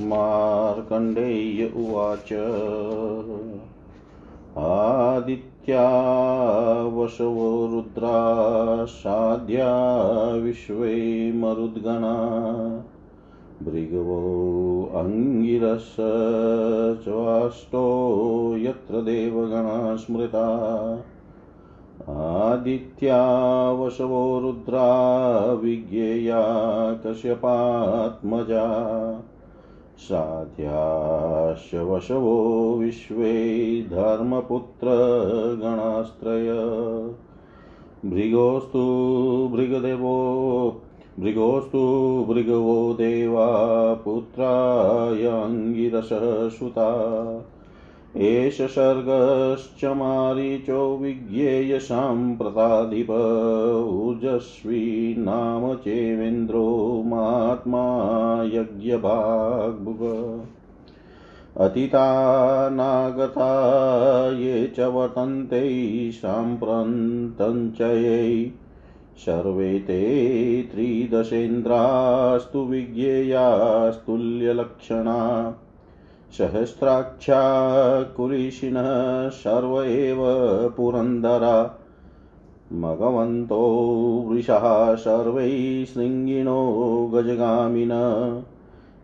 मार्कण्डेय उवाच। आदित्या वशवो रुद्रा साध्या विश्वे मरुद्गणा। भृगवो अङ्गिरस चवाष्टो यत्र देवगणा स्मृता। आदित्या वशवो रुद्रा विज्ञेया कश्यपात्मजा। साध्याश्च वशवो विश्वे धर्मपुत्रगणास्त्रय भृगोस्तु भृगदेवो भृगोस्तु भृगवो देवा पुत्राय एष सर्गश्च मारीचो विज्ञेयसाम्प्रताधिप ऊर्जस्वी नाम चेवेन्द्रो महात्मा यज्ञभाग्भुव। अतीतानागता ये च वर्तन्ते साम्प्रन्तञ्चयै सर्वे ते त्रिदशेन्द्रास्तु विज्ञेयास्तुल्यलक्षणा। सहस्राक्षा कुलिशिनः सर्व एव पुरन्दरा। मघवन्तो वृषः सर्वै शृङ्गिणो गजगामिन।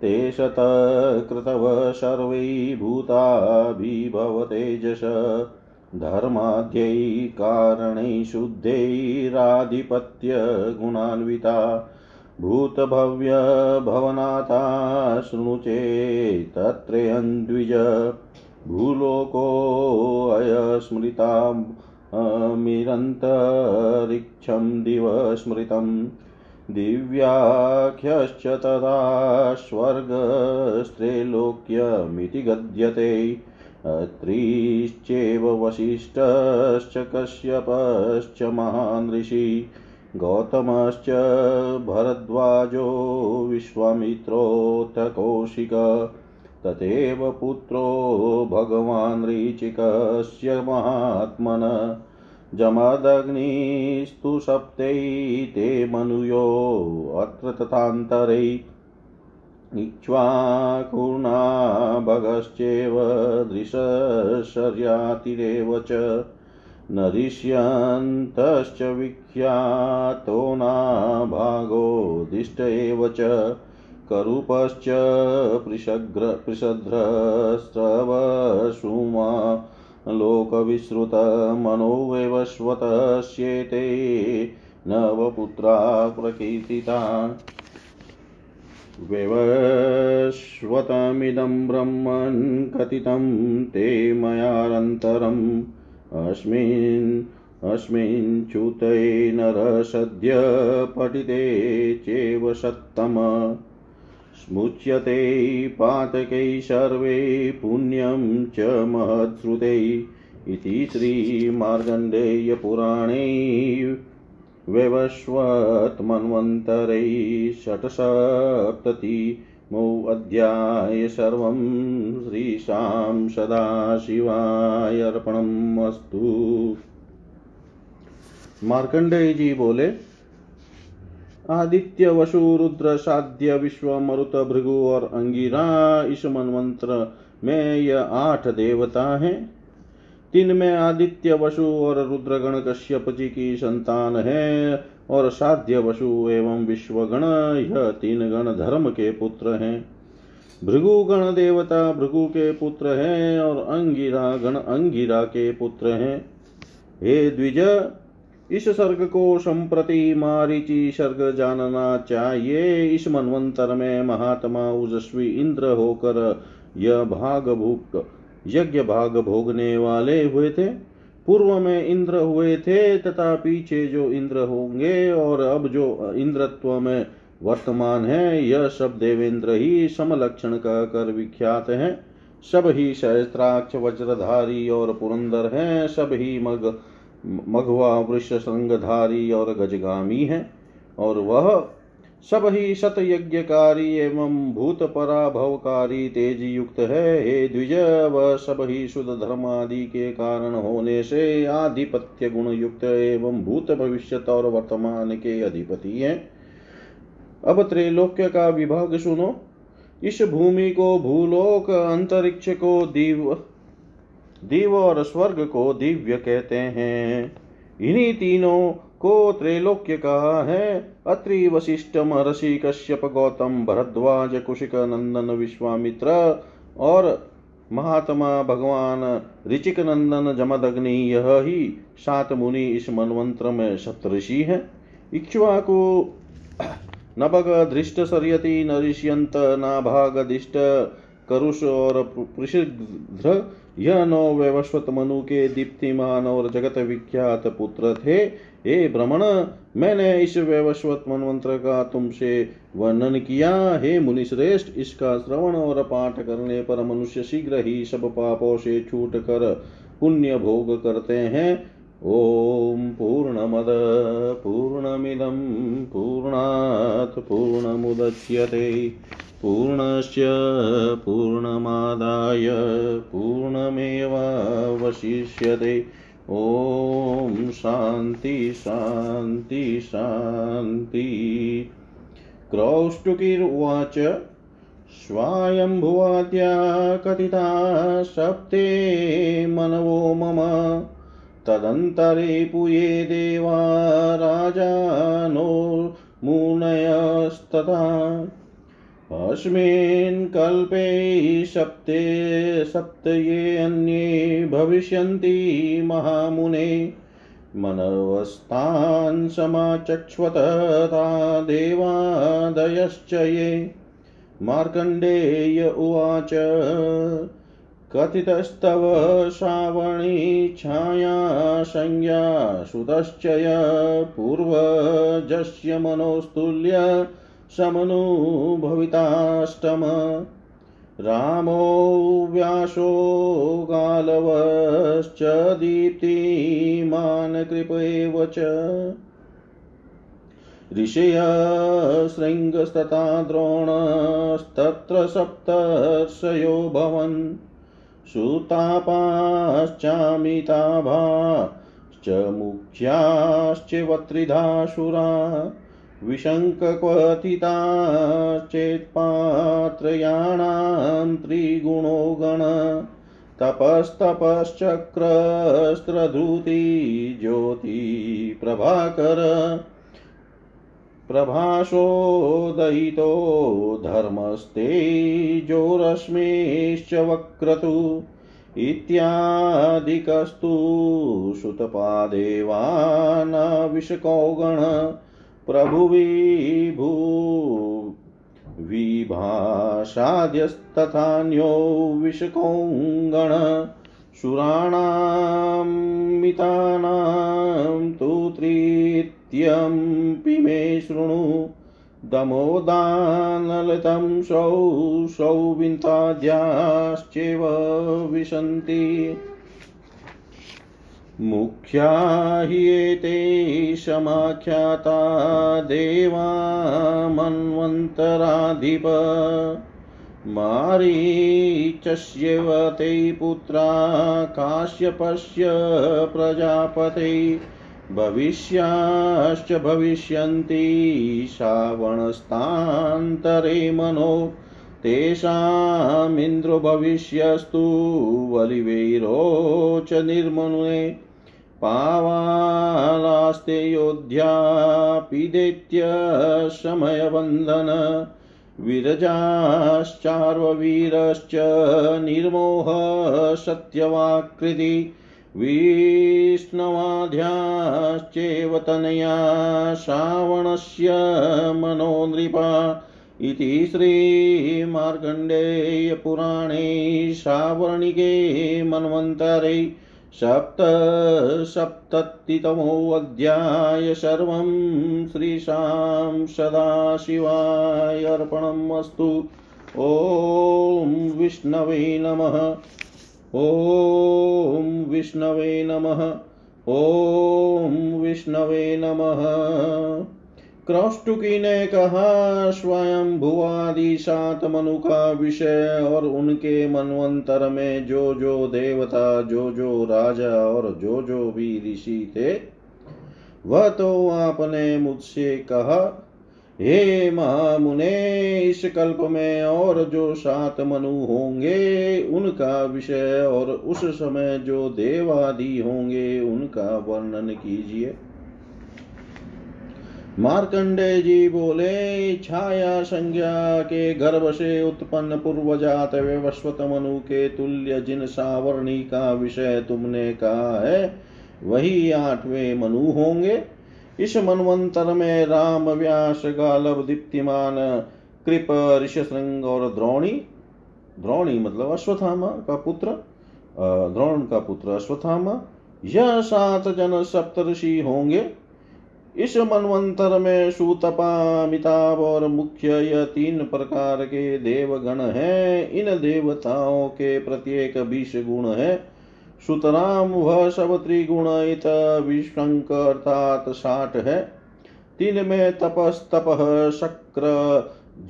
ते शतकृतव सर्वै भूताभिभवतेजस। धर्माद्यै कारणै शुद्धैराधिपत्यगुणान्विता भूतभव्यभवनाथा शृणु चेत्तत्रेऽन्द्विज भूलोकोऽयस्मृता मिरन्तरिक्षं दिव स्मृतं दिव्याख्यश्च तदा स्वर्गस्त्रैलोक्यमिति गद्यते। अत्रीश्चेव वसिष्ठश्च कश्यपश्च महान् ऋषि। गौतमश्च भरद्वाजो विश्वामित्रोऽथ कौशिक तथैव पुत्रो भगवान् ऋचिकस्य महात्मन। जमदग्निस्तु सप्तैते मनुयो अत्र तथान्तरै। इक्ष्वाकुर्णा भगश्चैव दृशशर्यातिरेव च। नरिष्यन्तश्च विख्यातो नाभागोदिष्ट एव च करूपश्च पृषग्र पृषध्रस्रवसुमा लोकविश्रुतमनोवैवस्वतस्येते नवपुत्रा प्रकीर्तिता। वैवस्वतमिदं ब्रह्मन् कथितं ते मयारन्तरम् अस्मिन् अस्मिन् च्युते नरसद्य पठिते चैव सत्तम। स्मुच्यते पातकै सर्वे पुण्यं च महत्श्रुते इति श्रीमार्गण्डेयपुराणे वैवस्वत्मन्वन्तरै षट्सप्तति अध्याय सर्वं श्रीशां सदाशिवाय अर्पणम् अस्तु। जी बोले, आदित्य वसु रुद्र साध्य, विश्व, मरुत, भृगु और अंगिरा, इस मनवंत्र में यह आठ देवता हैं। तीन में आदित्य वसु और रुद्रगण कश्यप जी की संतान है और साध्य वसु एवं विश्वगण यह तीन गण धर्म के पुत्र हैं। भृगु गण देवता भृगु के पुत्र हैं और अंगिरा गण अंगिरा के पुत्र हैं। हे द्विज, इस सर्ग को संप्रति मारिची सर्ग जानना चाहिए। इस मनवंतर में महात्मा उजस्वी इंद्र होकर यह भाग भूक यज्ञ भाग भोगने वाले हुए थे। पूर्व में इंद्र हुए थे, तथा पीछे जो इंद्र होंगे और अब जो इंद्रत्व में वर्तमान है, यह सब देवेंद्र ही समलक्षण का कर विख्यात है। सब ही सहस्त्राक्ष, वज्रधारी और पुरंदर हैं, सब ही मग मघवा वृक्ष संगधारी और गजगामी है। और वह सब ही सत यज्ञकारी एवं भूत पराभवकारी तेज युक्त है। हे द्विज, वह सब ही शुद्ध धर्म आदि के कारण होने से आधिपत्य गुण युक्त एवं भूत भविष्य और वर्तमान के अधिपति हैं। अब त्रैलोक्य का विभाग सुनो। इस भूमि को भूलोक अंतरिक्ष को दिव दिव और स्वर्ग को दिव्य कहते हैं। इन्हीं तीनों को त्रैलोक्य कहा है? अत्रि वशिष्ठ महर्षि कश्यप गौतम भरद्वाज कुशिक नंदन विश्वामित्र और महात्मा भगवान ऋचिक नंदन जमदग्नि यह ही सात मुनि इस मनवंत्र में सप्तऋषि है। इक्ष्वाकु नभग दृष्ट सरयति नरिष्यंत नाभागदिष्ट करुष और प्रसिद्ध यह नौ व्यवस्वत मनु के दीप्तिमान और जगत विख्यात पुत्र थे। हे भ्रमण मैंने इस वैवस्वत मनमंत्र का तुमसे वर्णन किया। हे मुनिश्रेष्ठ, इसका श्रवण और पाठ करने पर मनुष्य शीघ्र ही सब पापों से छूट कर पुण्य भोग करते हैं। ॐ पूर्णमद, पूर्णमिदं, पूर्णात् पूर्णमुदच्यते। पूर्णस्य पूर्णमादाय, पूर्णमेवावशिष्यते। ॐ शान्ति शान्ति शान्ति क्रौष्टुकिर्वाच स्वायम्भुवाद्या कथिता सप्ते मनवो मम। तदन्तरे पुये देवा राजानो मुनयस्तथा अस्मिन् कल्पे सप्ते, सप्त ये अन्ये भविष्यन्ति महामुने। मनवस्तान् समाचक्ष्वतथा देवादयश्च ये। मार्कण्डेय उवाच, कथितस्तव श्रावणी छाया संज्ञा सुतश्च य पूर्वजस्य मनोस्तुल्य समनुभविताष्टम रामो व्यासो गालवश्च दीप्तिमान् कृप एव च ऋषय शृङ्गस्तथा द्रोणस्तत्र सप्तर्षयो भवन्। सुतापाश्चामिताभाश्च मुख्याश्च वत्रिधासुरा विशङ्कक्वथिताश्चेत्पात्रयाणां त्रिगुणो गण तपस्तपश्चक्रस्त्रधृति ज्योतिप्रभाकर प्रभासोदयितो धर्मस्तेजोरश्मिश्च वक्रतु इत्यादिकस्तु सुतपादेवानाविशकौगण प्रभुविभू विभाषाद्यस्तथान्यो विशकौङ्गण सुराणां मितानां तु तृतीयं मे शृणु। दमोदानलितं सौ सौविन्ताद्याश्चैव विशन्ति। मुख्या हि एते समाख्याता देवा मन्वन्तराधिप मारीचस्येव ते पुत्रा काश्यपस्य प्रजापते। भविष्याश्च भविष्यन्ति श्रावणस्तान्तरे मनो। तेषामिन्द्रो भविष्यस्तु वलिवैरोच निर्मनुने। पावालास्ते योध्यापिदेत्य समयबन्धन, विरजाश्चार्ववीरश्च निर्मोह सत्यवाकृति विष्णवाध्याश्चैव तनया श्रावणस्य मनो नृपा इति श्रीमार्कण्डेयपुराणे श्रावणिके मन्वन्तरे सप्तसप्ततितमोऽध्याय सर्वं श्रीशां सदाशिवाय अर्पणम् ॐ विष्णवे नमः। ॐ विष्णवे नमः। ॐ विष्णवे नमः। क्रौष्टुकी ने कहा स्वयं भुवादि सात मनु का विषय और उनके मनवंतर में जो जो देवता, जो जो राजा और जो जो भी ऋषि थे, वह तो आपने मुझसे कहा, हे महामुने, इस कल्प में और जो सात मनु होंगे, उनका विषय और उस समय जो देवादि होंगे, उनका वर्णन कीजिए। मार्कंडे जी बोले, छाया संज्ञा के गर्भ से उत्पन्न पूर्वजात व्यवस्वत मनु के तुल्य जिन सावरणी का विषय तुमने कहा है, वही आठवें मनु होंगे। इस मनवंतर में राम व्यास, गालव, दीप्तिमान, कृप, ऋषशृंग और द्रोणी द्रोणी मतलब अश्वथामा का पुत्र द्रोण का पुत्र अश्वथामा यह सात जन सप्तषि होंगे। इस मनवंतर में सुतपा अमिताभ और मुख्य यह तीन प्रकार के देवगण हैं। इन देवताओं के प्रत्येक बीस गुण है। सुतराम वह सब त्रिगुण इत विशंक अर्थात साठ है। तीन में तपस तप शक्र,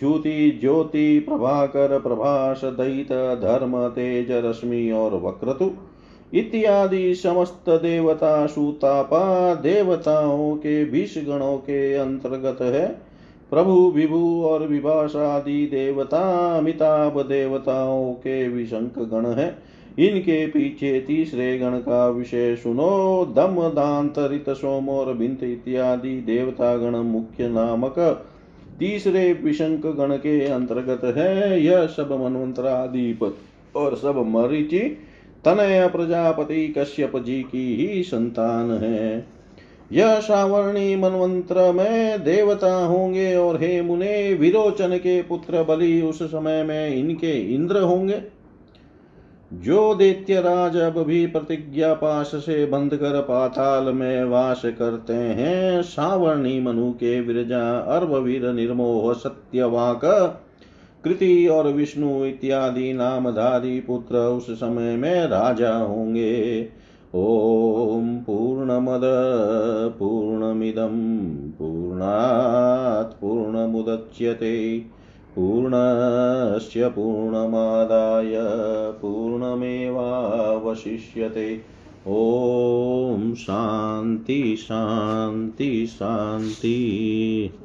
ज्योति ज्योति, प्रभाकर, प्रभास, दैत, धर्म, तेज, रश्मि और वक्रतु। इत्यादि समस्त देवता, सुतापा देवताओं के बीस गणों के अंतर्गत है। प्रभु, विभु और विभाषादि देवता, अमिताभ देवताओं के विशंक गण है। इनके पीछे तीसरे गण का विषय सुनो। दम, दांत, रित, सोम और बिंत इत्यादि देवता गण मुख्य नामक तीसरे विशंक गण के अंतर्गत है। यह सब मनवंतराधिपत और सब मरीचि तनय प्रजापति कश्यप जी की ही संतान है। यह सावर्णी मनवंत्र में देवता होंगे और हे मुने, विरोचन के पुत्र बलि उस समय में इनके इंद्र होंगे। जो दैत्य राज अब भी प्रतिज्ञा पाश से बंध कर पाताल में वास करते हैं सावर्णी मनु के विरजा अर्भवीर निर्मोह सत्यवाक कृति और विष्णु इत्यादि नामधारी पुत्र उस समय में राजा होंगे। ओम पूर्णमद, पूर्णमिदं, पूर्णात् पूर्णमुदच्यते। पूर्णस्य पूर्णमादाय पूर्णमेवावशिष्यते। ॐ शान्ति शान्ति शान्ति।